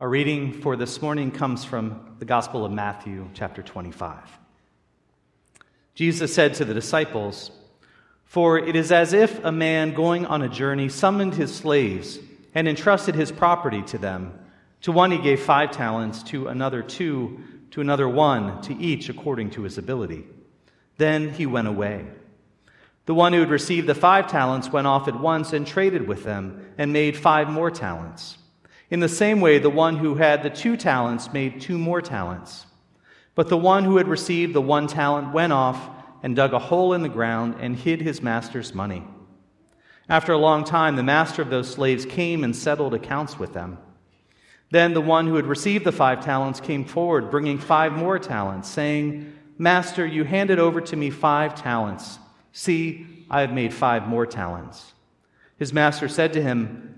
Our reading for this morning comes from the Gospel of Matthew, chapter 25. Jesus said to the disciples, For it is as if a man going on a journey summoned his slaves and entrusted his property to them. To one he gave five talents, to another two, to another one, to each according to his ability. Then he went away. The one who had received the five talents went off at once and traded with them and made five more talents. In the same way, the one who had the two talents made two more talents. But the one who had received the one talent went off and dug a hole in the ground and hid his master's money. After a long time, the master of those slaves came and settled accounts with them. Then the one who had received the five talents came forward, bringing five more talents, saying, Master, you handed over to me five talents. See, I have made five more talents. His master said to him,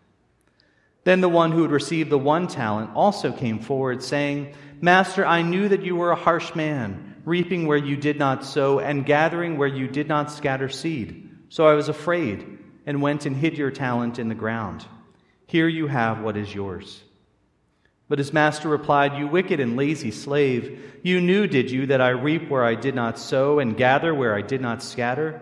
Then the one who had received the one talent also came forward, saying, Master, I knew that you were a harsh man, reaping where you did not sow, and gathering where you did not scatter seed. So I was afraid, and went and hid your talent in the ground. Here you have what is yours. But his master replied, You wicked and lazy slave, you knew, did you, that I reap where I did not sow, and gather where I did not scatter?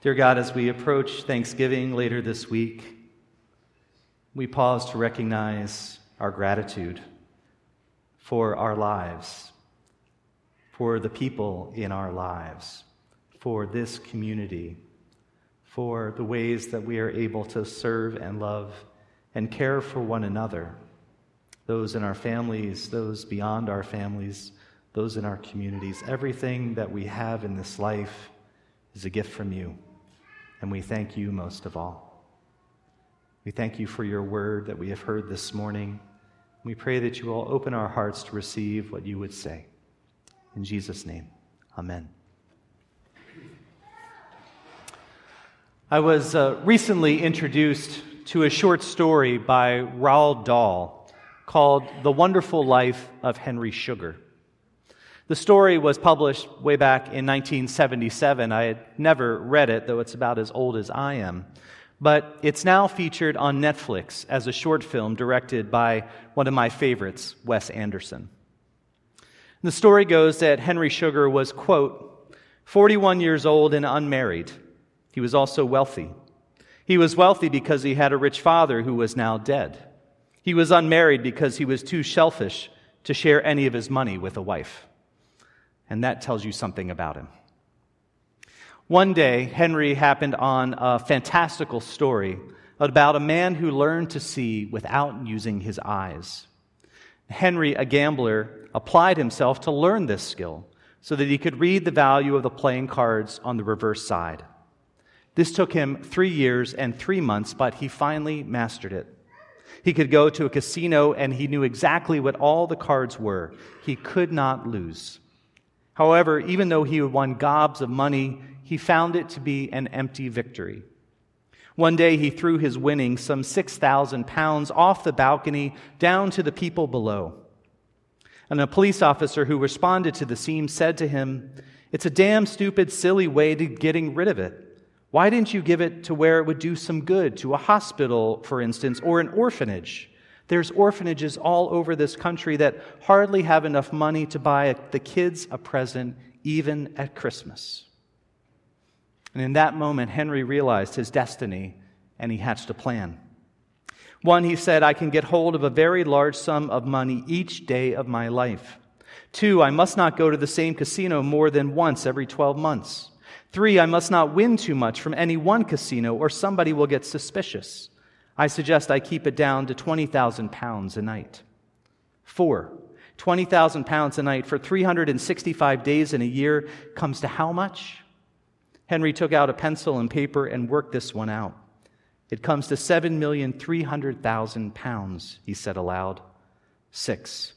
Dear God, as we approach Thanksgiving later this week, we pause to recognize our gratitude for our lives, for the people in our lives, for this community, for the ways that we are able to serve and love and care for one another, those in our families, those beyond our families, those in our communities. Everything that we have in this life is a gift from you and we thank you most of all. We thank you for your word that we have heard this morning. We pray that you will open our hearts to receive what you would say. In Jesus' name, amen. I was uh, recently introduced to a short story by Roald Dahl called The Wonderful Life of Henry Sugar. The story was published way back in 1977. I had never read it, though it's about as old as I am. But it's now featured on Netflix as a short film directed by one of my favorites, Wes Anderson. The story goes that Henry Sugar was, quote, 41 years old and unmarried. He was also wealthy. He was wealthy because he had a rich father who was now dead. He was unmarried because he was too selfish to share any of his money with a wife and that tells you something about him. One day, Henry happened on a fantastical story about a man who learned to see without using his eyes. Henry, a gambler, applied himself to learn this skill so that he could read the value of the playing cards on the reverse side. This took him three years and three months, but he finally mastered it. He could go to a casino and he knew exactly what all the cards were. He could not lose. However, even though he had won gobs of money, he found it to be an empty victory. One day he threw his winnings, some 6,000 pounds, off the balcony down to the people below. And a police officer who responded to the scene said to him, It's a damn stupid, silly way to getting rid of it. Why didn't you give it to where it would do some good, to a hospital, for instance, or an orphanage? There's orphanages all over this country that hardly have enough money to buy the kids a present, even at Christmas. And in that moment, Henry realized his destiny and he hatched a plan. One, he said, I can get hold of a very large sum of money each day of my life. Two, I must not go to the same casino more than once every 12 months. Three, I must not win too much from any one casino or somebody will get suspicious. I suggest I keep it down to 20,000 pounds a night. Four, 20,000 pounds a night for 365 days in a year comes to how much? Henry took out a pencil and paper and worked this one out. It comes to 7,300,000 pounds, he said aloud. Six.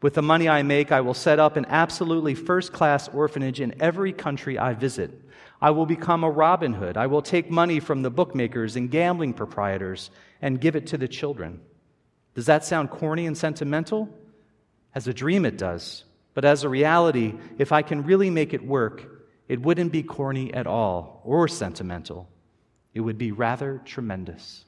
With the money I make, I will set up an absolutely first class orphanage in every country I visit. I will become a Robin Hood. I will take money from the bookmakers and gambling proprietors and give it to the children. Does that sound corny and sentimental? As a dream, it does. But as a reality, if I can really make it work, it wouldn't be corny at all or sentimental. It would be rather tremendous.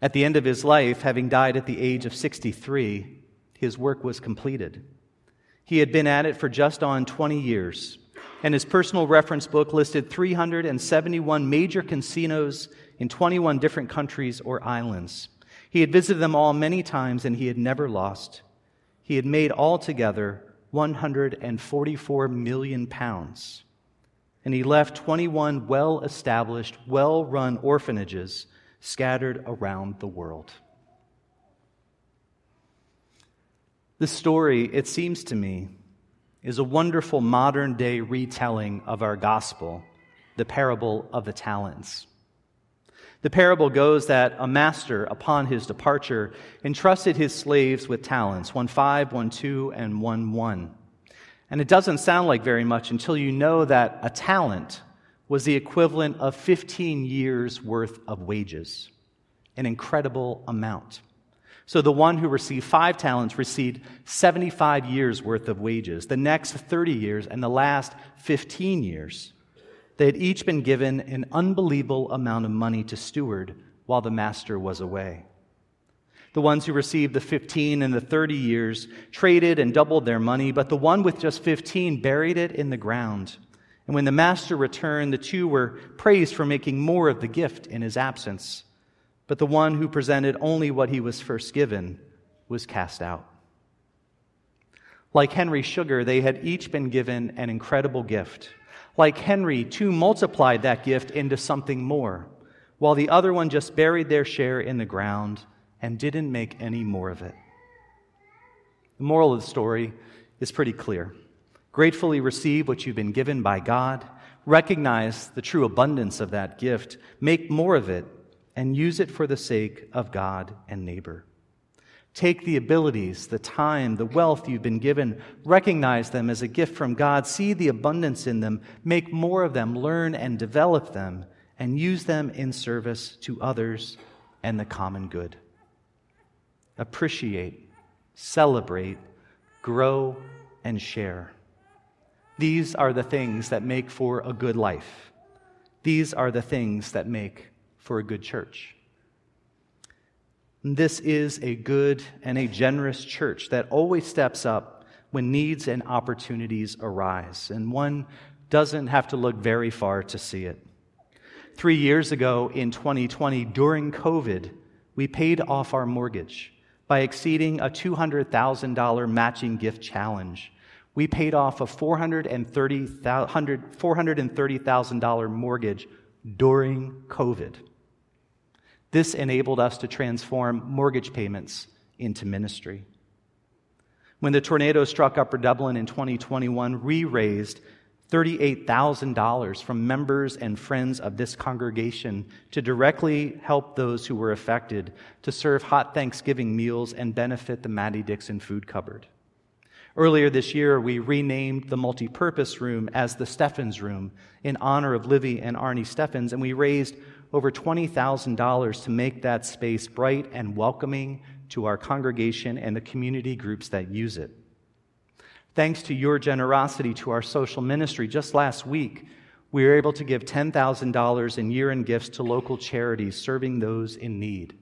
At the end of his life, having died at the age of 63, his work was completed. He had been at it for just on 20 years, and his personal reference book listed 371 major casinos in 21 different countries or islands. He had visited them all many times, and he had never lost. He had made altogether 144 million pounds. And he left 21 well established, well run orphanages scattered around the world. This story, it seems to me, is a wonderful modern day retelling of our gospel, the parable of the talents. The parable goes that a master, upon his departure, entrusted his slaves with talents one five, one two, and one one. And it doesn't sound like very much until you know that a talent was the equivalent of 15 years' worth of wages, an incredible amount. So the one who received five talents received 75 years' worth of wages, the next 30 years, and the last 15 years. They had each been given an unbelievable amount of money to steward while the master was away. The ones who received the 15 and the 30 years traded and doubled their money, but the one with just 15 buried it in the ground. And when the master returned, the two were praised for making more of the gift in his absence. But the one who presented only what he was first given was cast out. Like Henry Sugar, they had each been given an incredible gift. Like Henry, two multiplied that gift into something more, while the other one just buried their share in the ground and didn't make any more of it. The moral of the story is pretty clear. Gratefully receive what you've been given by God. Recognize the true abundance of that gift. Make more of it and use it for the sake of God and neighbor. Take the abilities, the time, the wealth you've been given, recognize them as a gift from God, see the abundance in them, make more of them, learn and develop them, and use them in service to others and the common good. Appreciate, celebrate, grow, and share. These are the things that make for a good life. These are the things that make for a good church. This is a good and a generous church that always steps up when needs and opportunities arise, and one doesn't have to look very far to see it. Three years ago in 2020, during COVID, we paid off our mortgage by exceeding a $200,000 matching gift challenge we paid off a $430,000 mortgage during COVID. This enabled us to transform mortgage payments into ministry. When the tornado struck Upper Dublin in 2021, we raised $38,000 from members and friends of this congregation to directly help those who were affected to serve hot Thanksgiving meals and benefit the Mattie Dixon food cupboard. Earlier this year, we renamed the multi-purpose room as the Steffens Room in honor of Livy and Arnie Steffens, and we raised over $20,000 to make that space bright and welcoming to our congregation and the community groups that use it. Thanks to your generosity to our social ministry, just last week, we were able to give $10,000 in year end gifts to local charities serving those in need,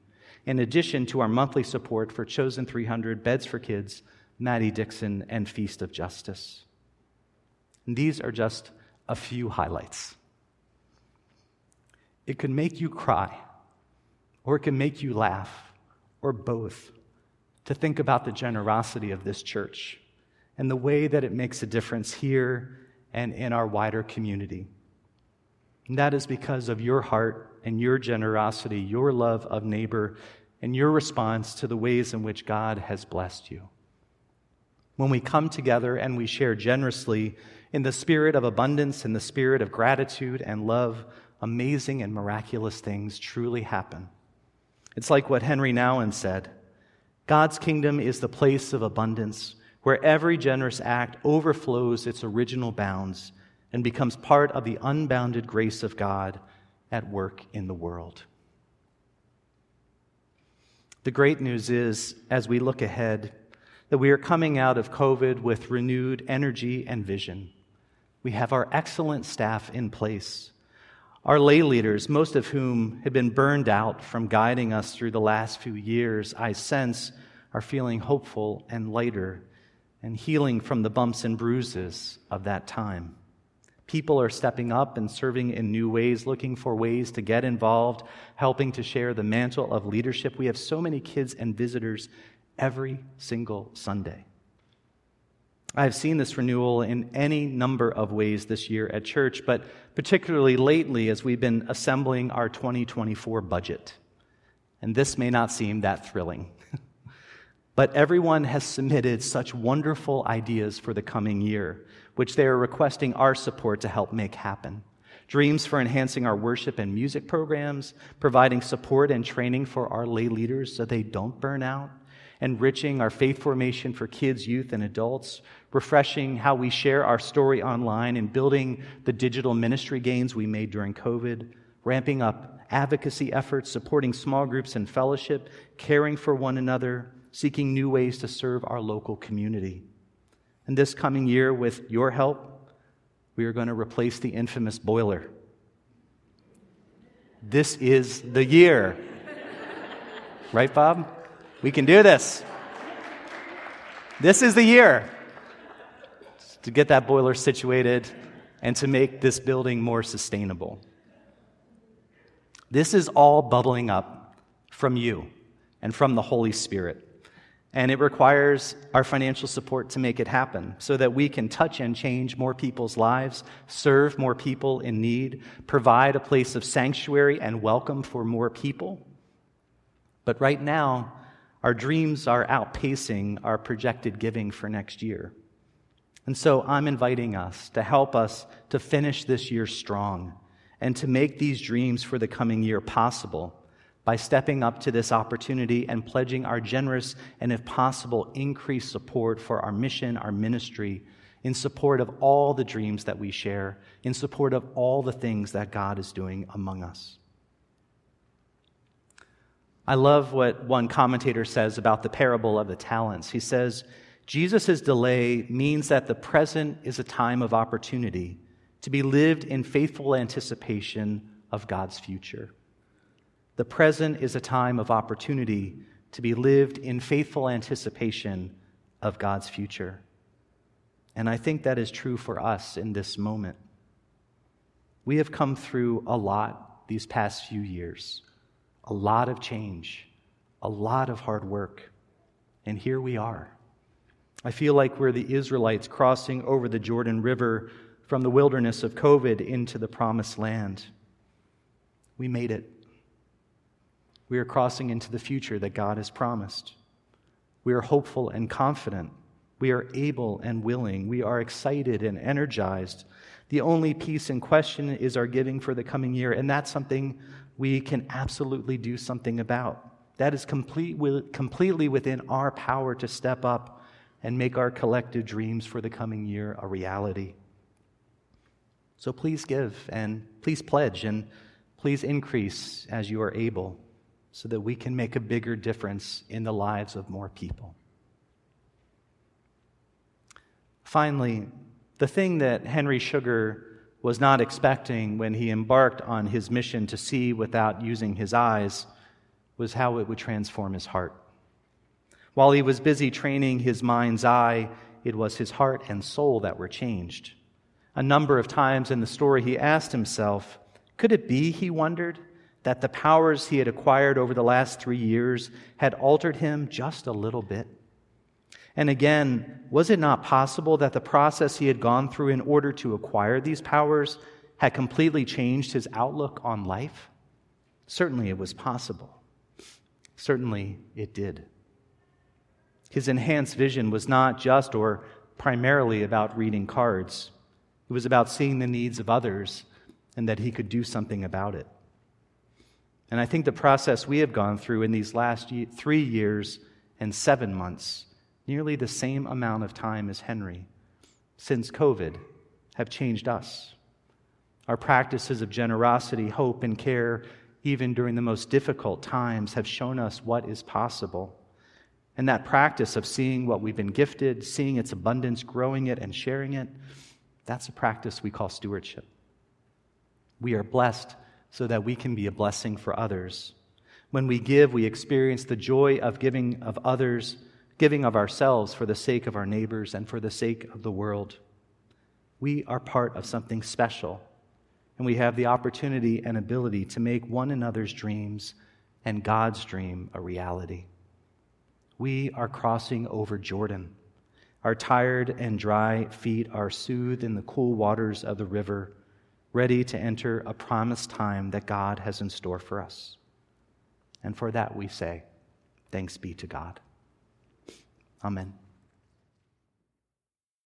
in addition to our monthly support for Chosen 300 Beds for Kids Mattie Dixon, and Feast of Justice. And these are just a few highlights. It can make you cry, or it can make you laugh, or both, to think about the generosity of this church and the way that it makes a difference here and in our wider community. And that is because of your heart and your generosity, your love of neighbor, and your response to the ways in which God has blessed you. When we come together and we share generously in the spirit of abundance, in the spirit of gratitude and love, amazing and miraculous things truly happen. It's like what Henri Nouwen said God's kingdom is the place of abundance where every generous act overflows its original bounds and becomes part of the unbounded grace of God at work in the world. The great news is, as we look ahead, that we are coming out of COVID with renewed energy and vision. We have our excellent staff in place. Our lay leaders, most of whom have been burned out from guiding us through the last few years, I sense are feeling hopeful and lighter and healing from the bumps and bruises of that time. People are stepping up and serving in new ways, looking for ways to get involved, helping to share the mantle of leadership. We have so many kids and visitors every single Sunday. I've seen this renewal in any number of ways this year at church, but particularly lately as we've been assembling our 2024 budget. And this may not seem that thrilling. but everyone has submitted such wonderful ideas for the coming year, which they are requesting our support to help make happen. Dreams for enhancing our worship and music programs, providing support and training for our lay leaders so they don't burn out, enriching our faith formation for kids, youth, and adults, refreshing how we share our story online, and building the digital ministry gains we made during COVID, ramping up advocacy efforts, supporting small groups and fellowship, caring for one another, seeking new ways to serve our local community. And this coming year, with your help, we are going to replace the infamous boiler. This is the year. right, Bob? We can do this. This is the year to get that boiler situated and to make this building more sustainable. This is all bubbling up from you and from the Holy Spirit. And it requires our financial support to make it happen so that we can touch and change more people's lives, serve more people in need, provide a place of sanctuary and welcome for more people. But right now, our dreams are outpacing our projected giving for next year. And so I'm inviting us to help us to finish this year strong and to make these dreams for the coming year possible by stepping up to this opportunity and pledging our generous and, if possible, increased support for our mission, our ministry, in support of all the dreams that we share, in support of all the things that God is doing among us. I love what one commentator says about the parable of the talents. He says, Jesus' delay means that the present is a time of opportunity to be lived in faithful anticipation of God's future. The present is a time of opportunity to be lived in faithful anticipation of God's future. And I think that is true for us in this moment. We have come through a lot these past few years a lot of change, a lot of hard work, and here we are. I feel like we're the Israelites crossing over the Jordan River from the wilderness of COVID into the promised land. We made it. We are crossing into the future that God has promised. We are hopeful and confident. We are able and willing. We are excited and energized. The only piece in question is our giving for the coming year, and that's something we can absolutely do something about. That is complete, completely within our power to step up and make our collective dreams for the coming year a reality. So please give and please pledge and please increase as you are able so that we can make a bigger difference in the lives of more people. Finally, the thing that Henry Sugar was not expecting when he embarked on his mission to see without using his eyes was how it would transform his heart. While he was busy training his mind's eye, it was his heart and soul that were changed. A number of times in the story, he asked himself, could it be, he wondered, that the powers he had acquired over the last three years had altered him just a little bit? And again, was it not possible that the process he had gone through in order to acquire these powers had completely changed his outlook on life? Certainly it was possible. Certainly it did. His enhanced vision was not just or primarily about reading cards, it was about seeing the needs of others and that he could do something about it. And I think the process we have gone through in these last three years and seven months, nearly the same amount of time as Henry, since COVID, have changed us. Our practices of generosity, hope, and care, even during the most difficult times, have shown us what is possible. And that practice of seeing what we've been gifted, seeing its abundance, growing it, and sharing it, that's a practice we call stewardship. We are blessed so that we can be a blessing for others. When we give, we experience the joy of giving of others, giving of ourselves for the sake of our neighbors and for the sake of the world. We are part of something special and we have the opportunity and ability to make one another's dreams and God's dream a reality. We are crossing over Jordan. Our tired and dry feet are soothed in the cool waters of the river, ready to enter a promised time that God has in store for us. And for that we say, Thanks be to God. Amen.